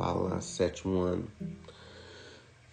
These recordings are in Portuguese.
Fala, sétimo ano.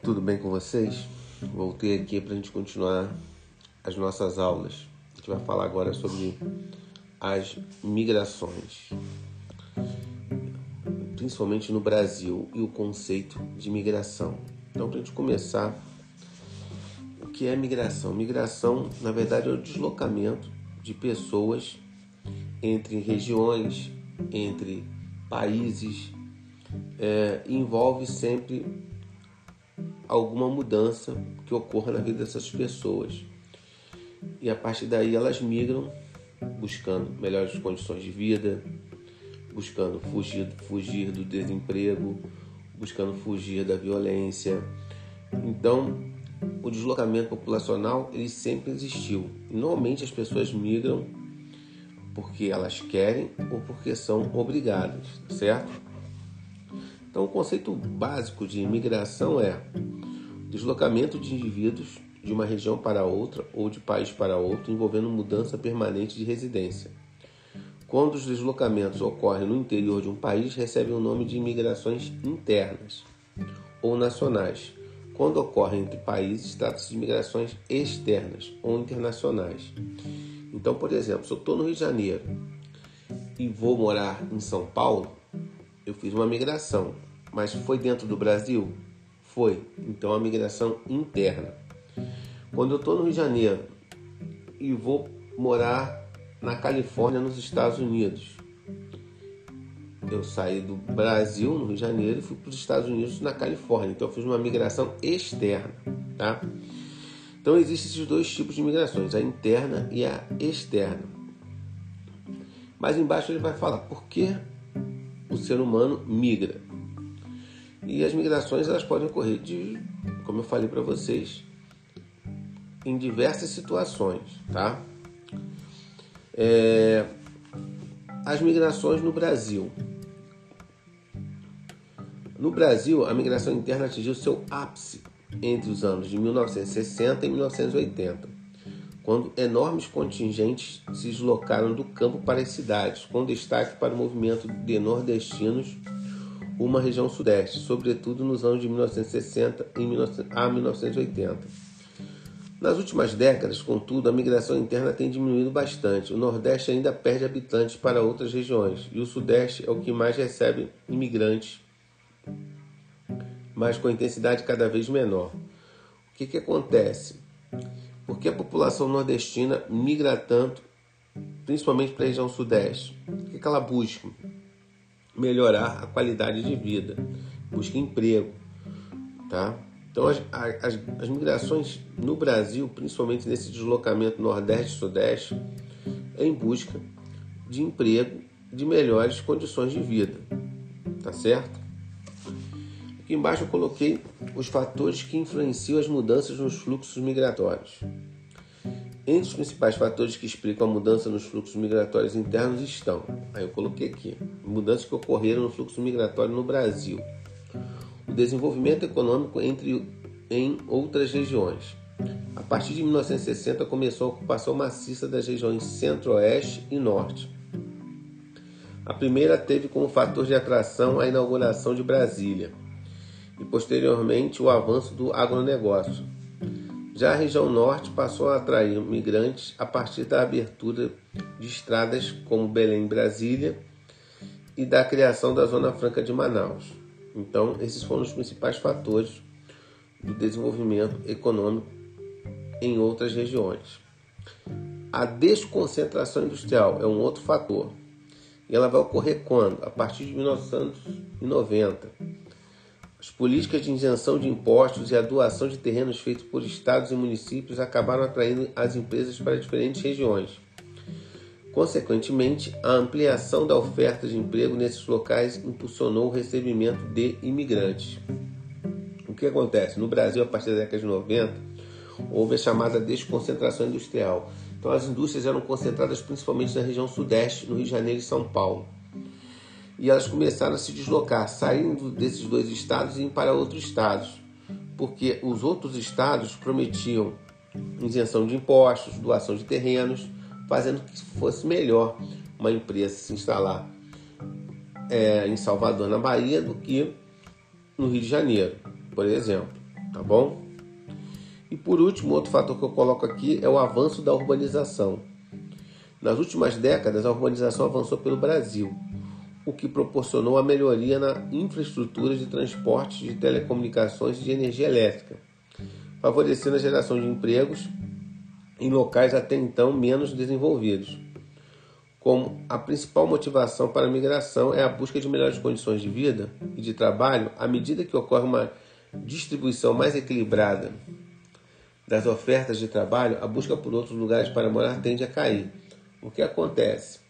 Tudo bem com vocês? Voltei aqui para a gente continuar as nossas aulas. A gente vai falar agora sobre as migrações, principalmente no Brasil, e o conceito de migração. Então, para a gente começar, o que é migração? Migração, na verdade, é o deslocamento de pessoas entre regiões, entre países, é, envolve sempre alguma mudança que ocorra na vida dessas pessoas. E a partir daí elas migram buscando melhores condições de vida, buscando fugir, fugir do desemprego, buscando fugir da violência. Então, o deslocamento populacional ele sempre existiu. Normalmente as pessoas migram porque elas querem ou porque são obrigadas, certo? Então, o conceito básico de imigração é deslocamento de indivíduos de uma região para outra ou de país para outro, envolvendo mudança permanente de residência. Quando os deslocamentos ocorrem no interior de um país, recebem o nome de imigrações internas ou nacionais. Quando ocorrem entre países, trata-se de migrações externas ou internacionais. Então, por exemplo, se eu estou no Rio de Janeiro e vou morar em São Paulo, eu fiz uma migração, mas foi dentro do Brasil? Foi. Então, a migração interna. Quando eu estou no Rio de Janeiro e vou morar na Califórnia, nos Estados Unidos, eu saí do Brasil, no Rio de Janeiro, e fui para os Estados Unidos, na Califórnia. Então, eu fiz uma migração externa, tá? Então existem esses dois tipos de migrações, a interna e a externa. Mais embaixo ele vai falar por que o ser humano migra. E as migrações elas podem ocorrer de, como eu falei para vocês, em diversas situações, tá? É, as migrações no Brasil. No Brasil, a migração interna atingiu seu ápice entre os anos de 1960 e 1980, quando enormes contingentes se deslocaram do campo para as cidades, com destaque para o movimento de nordestinos uma região sudeste, sobretudo nos anos de 1960 a 1980. Nas últimas décadas, contudo, a migração interna tem diminuído bastante. O Nordeste ainda perde habitantes para outras regiões e o Sudeste é o que mais recebe imigrantes mas com intensidade cada vez menor. O que, que acontece? Por que a população nordestina migra tanto, principalmente para a região sudeste? O que, que ela busca? Melhorar a qualidade de vida, busca emprego. Tá? Então, as, as, as migrações no Brasil, principalmente nesse deslocamento Nordeste-Sudeste, é em busca de emprego, de melhores condições de vida. Tá certo? Aqui embaixo eu coloquei os fatores que influenciam as mudanças nos fluxos migratórios. Entre os principais fatores que explicam a mudança nos fluxos migratórios internos estão, aí eu coloquei aqui, mudanças que ocorreram no fluxo migratório no Brasil, o desenvolvimento econômico entre em outras regiões. A partir de 1960 começou a ocupação maciça das regiões Centro-Oeste e Norte. A primeira teve como fator de atração a inauguração de Brasília e posteriormente o avanço do agronegócio. Já a região norte passou a atrair migrantes a partir da abertura de estradas como Belém Brasília e da criação da Zona Franca de Manaus. Então, esses foram os principais fatores do desenvolvimento econômico em outras regiões. A desconcentração industrial é um outro fator. E ela vai ocorrer quando? A partir de 1990 as políticas de isenção de impostos e a doação de terrenos feitos por estados e municípios acabaram atraindo as empresas para diferentes regiões. Consequentemente, a ampliação da oferta de emprego nesses locais impulsionou o recebimento de imigrantes. O que acontece? No Brasil, a partir da década de 90, houve a chamada desconcentração industrial. Então, as indústrias eram concentradas principalmente na região sudeste, no Rio de Janeiro e São Paulo e elas começaram a se deslocar, saindo desses dois estados e indo para outros estados, porque os outros estados prometiam isenção de impostos, doação de terrenos, fazendo que fosse melhor uma empresa se instalar é, em Salvador, na Bahia, do que no Rio de Janeiro, por exemplo, tá bom? E por último, outro fator que eu coloco aqui é o avanço da urbanização. Nas últimas décadas, a urbanização avançou pelo Brasil, o que proporcionou a melhoria na infraestrutura de transporte, de telecomunicações e de energia elétrica, favorecendo a geração de empregos em locais até então menos desenvolvidos. Como a principal motivação para a migração é a busca de melhores condições de vida e de trabalho, à medida que ocorre uma distribuição mais equilibrada das ofertas de trabalho, a busca por outros lugares para morar tende a cair. O que acontece?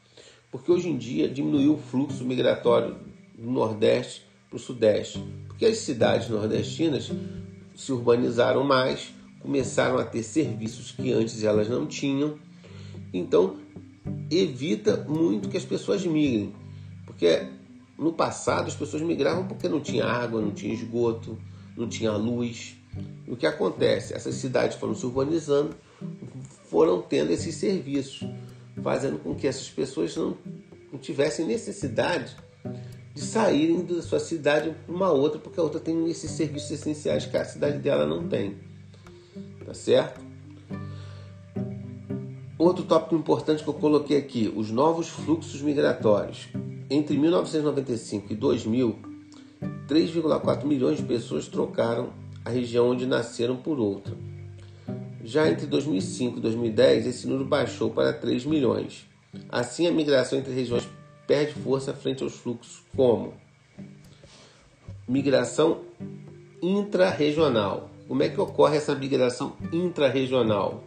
Porque hoje em dia diminuiu o fluxo migratório do Nordeste para o Sudeste. Porque as cidades nordestinas se urbanizaram mais, começaram a ter serviços que antes elas não tinham. Então, evita muito que as pessoas migrem. Porque no passado as pessoas migravam porque não tinha água, não tinha esgoto, não tinha luz. O que acontece? Essas cidades foram se urbanizando, foram tendo esses serviços, fazendo com que essas pessoas não, tivessem necessidade de saírem da sua cidade para uma outra, porque a outra tem esses serviços essenciais que a cidade dela não tem. Tá certo? Outro tópico importante que eu coloquei aqui: os novos fluxos migratórios. Entre 1995 e 2000, 3,4 milhões de pessoas trocaram a região onde nasceram por outra. Já entre 2005 e 2010, esse número baixou para 3 milhões. Assim, a migração entre regiões perde força frente aos fluxos como migração intrarregional. Como é que ocorre essa migração intrarregional?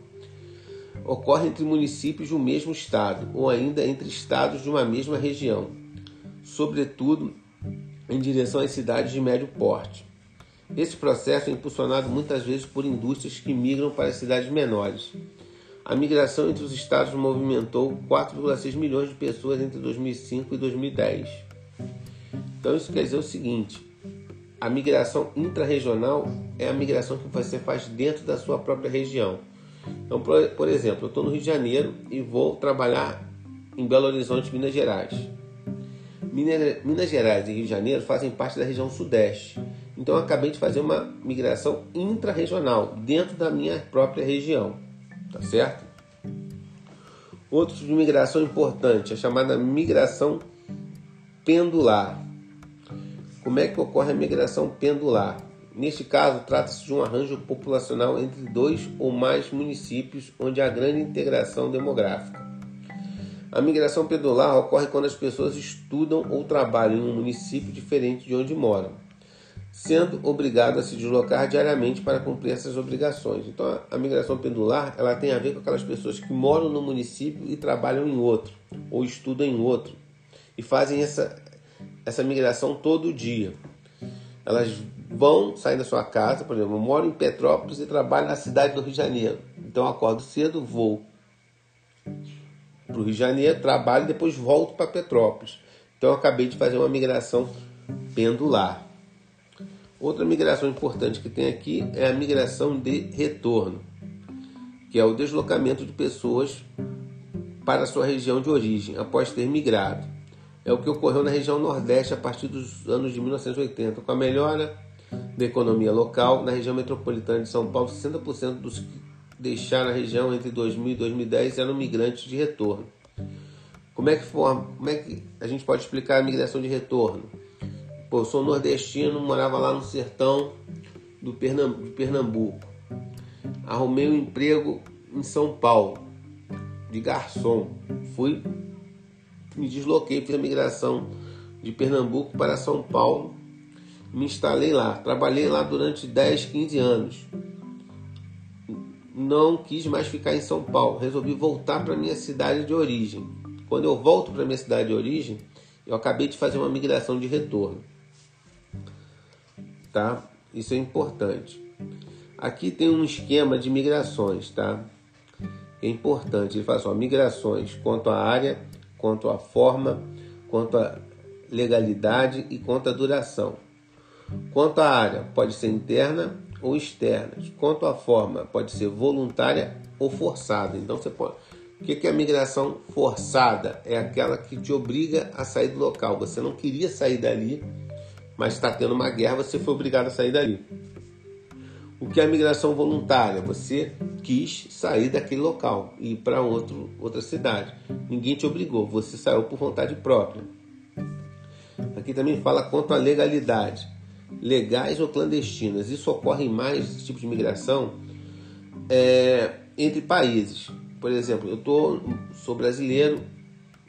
Ocorre entre municípios de um mesmo estado ou ainda entre estados de uma mesma região, sobretudo em direção às cidades de médio porte. Esse processo é impulsionado muitas vezes por indústrias que migram para cidades menores. A migração entre os estados movimentou 4,6 milhões de pessoas entre 2005 e 2010. Então isso quer dizer o seguinte: a migração intrarregional é a migração que você faz dentro da sua própria região. Então, por, exemplo, eu estou no Rio de Janeiro e vou trabalhar em Belo Horizonte, Minas Gerais. Minas Gerais e Rio de Janeiro fazem parte da região Sudeste. Então acabei de fazer uma migração intrarregional dentro da minha própria região, tá certo? Outro tipo de migração importante, a chamada migração pendular. Como é que ocorre a migração pendular? Neste caso, trata-se de um arranjo populacional entre dois ou mais municípios onde há grande integração demográfica. A migração pendular ocorre quando as pessoas estudam ou trabalham em um município diferente de onde moram sendo obrigado a se deslocar diariamente para cumprir essas obrigações. Então, a migração pendular ela tem a ver com aquelas pessoas que moram no município e trabalham em outro, ou estudam em outro, e fazem essa, essa migração todo dia. Elas vão sair da sua casa, por exemplo, eu moro em Petrópolis e trabalho na cidade do Rio de Janeiro. Então, acordo cedo, vou para o Rio de Janeiro, trabalho e depois volto para Petrópolis. Então, acabei de fazer uma migração pendular. Outra migração importante que tem aqui é a migração de retorno, que é o deslocamento de pessoas para sua região de origem após ter migrado. É o que ocorreu na região Nordeste a partir dos anos de 1980, com a melhora da economia local na região metropolitana de São Paulo, 60% dos que deixaram a região entre 2000 e 2010 eram migrantes de retorno. Como é que, forma, como é que a gente pode explicar a migração de retorno? Pô, eu sou nordestino, morava lá no sertão do Pernambuco. Arrumei um emprego em São Paulo, de garçom. Fui, me desloquei, fiz a migração de Pernambuco para São Paulo. Me instalei lá. Trabalhei lá durante 10, 15 anos. Não quis mais ficar em São Paulo. Resolvi voltar para minha cidade de origem. Quando eu volto para minha cidade de origem, eu acabei de fazer uma migração de retorno tá? Isso é importante. Aqui tem um esquema de migrações, tá? É importante. Ele fala só, migrações quanto à área, quanto à forma, quanto à legalidade e quanto à duração. Quanto à área, pode ser interna ou externa. Quanto à forma, pode ser voluntária ou forçada. Então você pode. O que é a migração forçada? É aquela que te obriga a sair do local. Você não queria sair dali, mas está tendo uma guerra, você foi obrigado a sair dali. O que é a migração voluntária? Você quis sair daquele local e ir para outra cidade. Ninguém te obrigou, você saiu por vontade própria. Aqui também fala quanto à legalidade. Legais ou clandestinas. Isso ocorre mais, esse tipo de migração, é, entre países. Por exemplo, eu tô, sou brasileiro,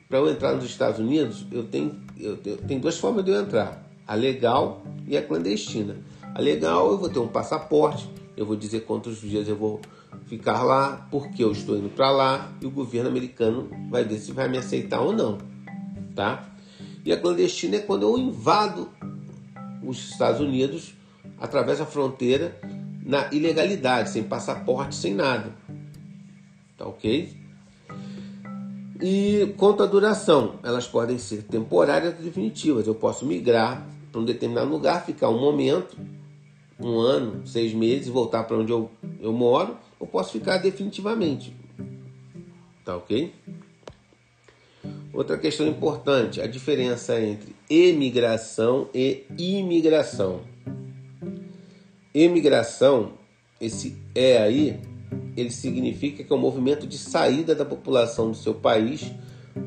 para eu entrar nos Estados Unidos, eu tenho, eu tenho, tem duas formas de eu entrar: a legal e a clandestina. A legal, eu vou ter um passaporte, eu vou dizer quantos dias eu vou ficar lá, porque eu estou indo para lá e o governo americano vai ver se vai me aceitar ou não, tá? E a clandestina é quando eu invado os Estados Unidos através da fronteira na ilegalidade, sem passaporte, sem nada. Tá ok? E quanto à duração, elas podem ser temporárias ou definitivas. Eu posso migrar para um determinado lugar, ficar um momento, um ano, seis meses, voltar para onde eu, eu moro, ou posso ficar definitivamente. Tá ok? Outra questão importante, a diferença entre emigração e imigração. Emigração, esse é aí, ele significa que é um movimento de saída da população do seu país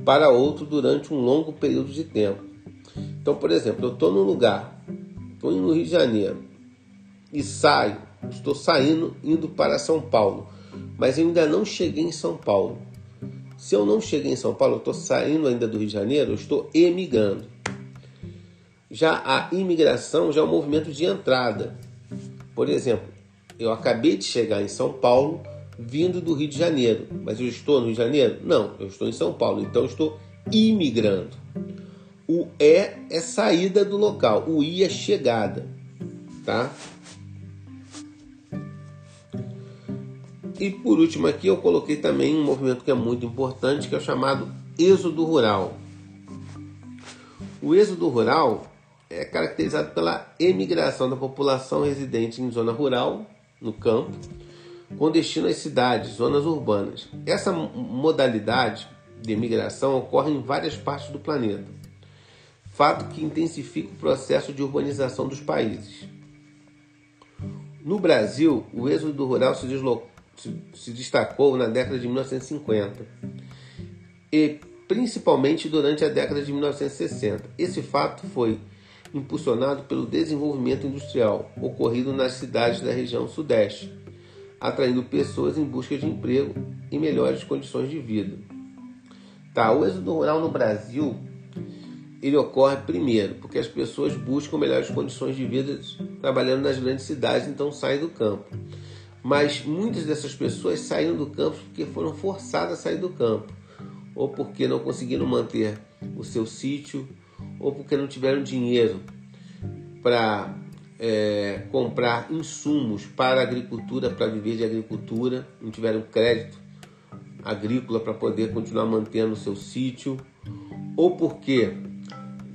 para outro durante um longo período de tempo. Então, por exemplo, eu estou num lugar, estou no Rio de Janeiro e saio, estou saindo, indo para São Paulo, mas eu ainda não cheguei em São Paulo. Se eu não cheguei em São Paulo, eu estou saindo ainda do Rio de Janeiro, eu estou emigrando. Já a imigração já é um movimento de entrada. Por exemplo, eu acabei de chegar em São Paulo, vindo do Rio de Janeiro. Mas eu estou no Rio de Janeiro? Não, eu estou em São Paulo, então eu estou imigrando. O E é saída do local, o I é chegada, tá? E por último aqui eu coloquei também um movimento que é muito importante, que é o chamado êxodo rural. O êxodo rural é caracterizado pela emigração da população residente em zona rural, no campo, com destino às cidades, zonas urbanas. Essa modalidade de imigração ocorre em várias partes do planeta, fato que intensifica o processo de urbanização dos países. No Brasil, o êxodo rural se, se, destacou na década de 1950 e principalmente durante a década de 1960. Esse fato foi impulsionado pelo desenvolvimento industrial ocorrido nas cidades da região Sudeste, atraindo pessoas em busca de emprego e melhores condições de vida. Tá, o êxodo rural no Brasil ele ocorre primeiro porque as pessoas buscam melhores condições de vida trabalhando nas grandes cidades, então saem do campo. Mas muitas dessas pessoas saíram do campo porque foram forçadas a sair do campo, ou porque não conseguiram manter o seu sítio, ou porque não tiveram dinheiro para é, comprar insumos para a agricultura, para viver de agricultura, não tiveram crédito agrícola para poder continuar mantendo o seu sítio, ou porque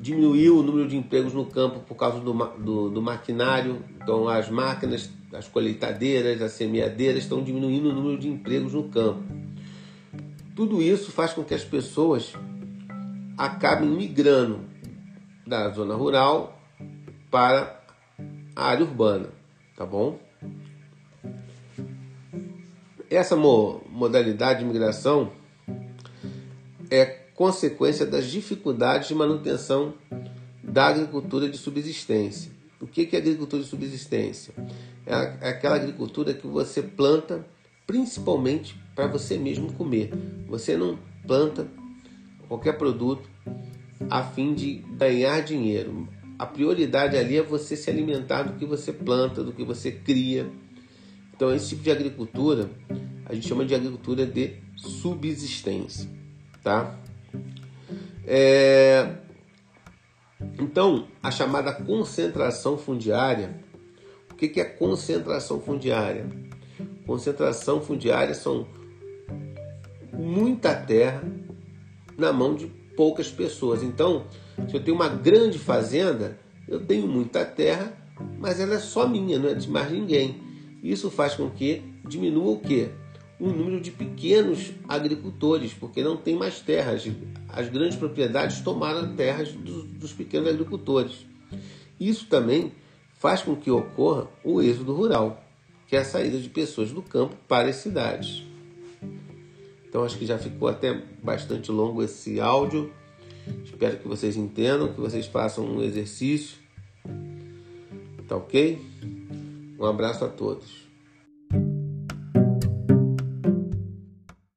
diminuiu o número de empregos no campo por causa do, do, do maquinário, então as máquinas, as colheitadeiras, as semeadeiras estão diminuindo o número de empregos no campo. Tudo isso faz com que as pessoas acabem migrando da zona rural para a área urbana, tá bom? Essa modalidade de migração é consequência das dificuldades de manutenção da agricultura de subsistência. O que é agricultura de subsistência? É aquela agricultura que você planta principalmente para você mesmo comer. Você não planta qualquer produto a fim de ganhar dinheiro. A prioridade ali é você se alimentar do que você planta, do que você cria. Então, esse tipo de agricultura a gente chama de agricultura de subsistência, tá? É... Então, a chamada concentração fundiária. O que é concentração fundiária? Concentração fundiária são muita terra na mão de poucas pessoas. Então, se eu tenho uma grande fazenda, eu tenho muita terra, mas ela é só minha, não é de mais ninguém. Isso faz com que diminua o quê? O número de pequenos agricultores, porque não tem mais terras. As grandes propriedades tomaram terras dos, dos pequenos agricultores. Isso também faz com que ocorra o êxodo rural, que é a saída de pessoas do campo para as cidades. Então acho que já ficou até bastante longo esse áudio. Espero que vocês entendam, que vocês façam um exercício. Tá ok? Um abraço a todos.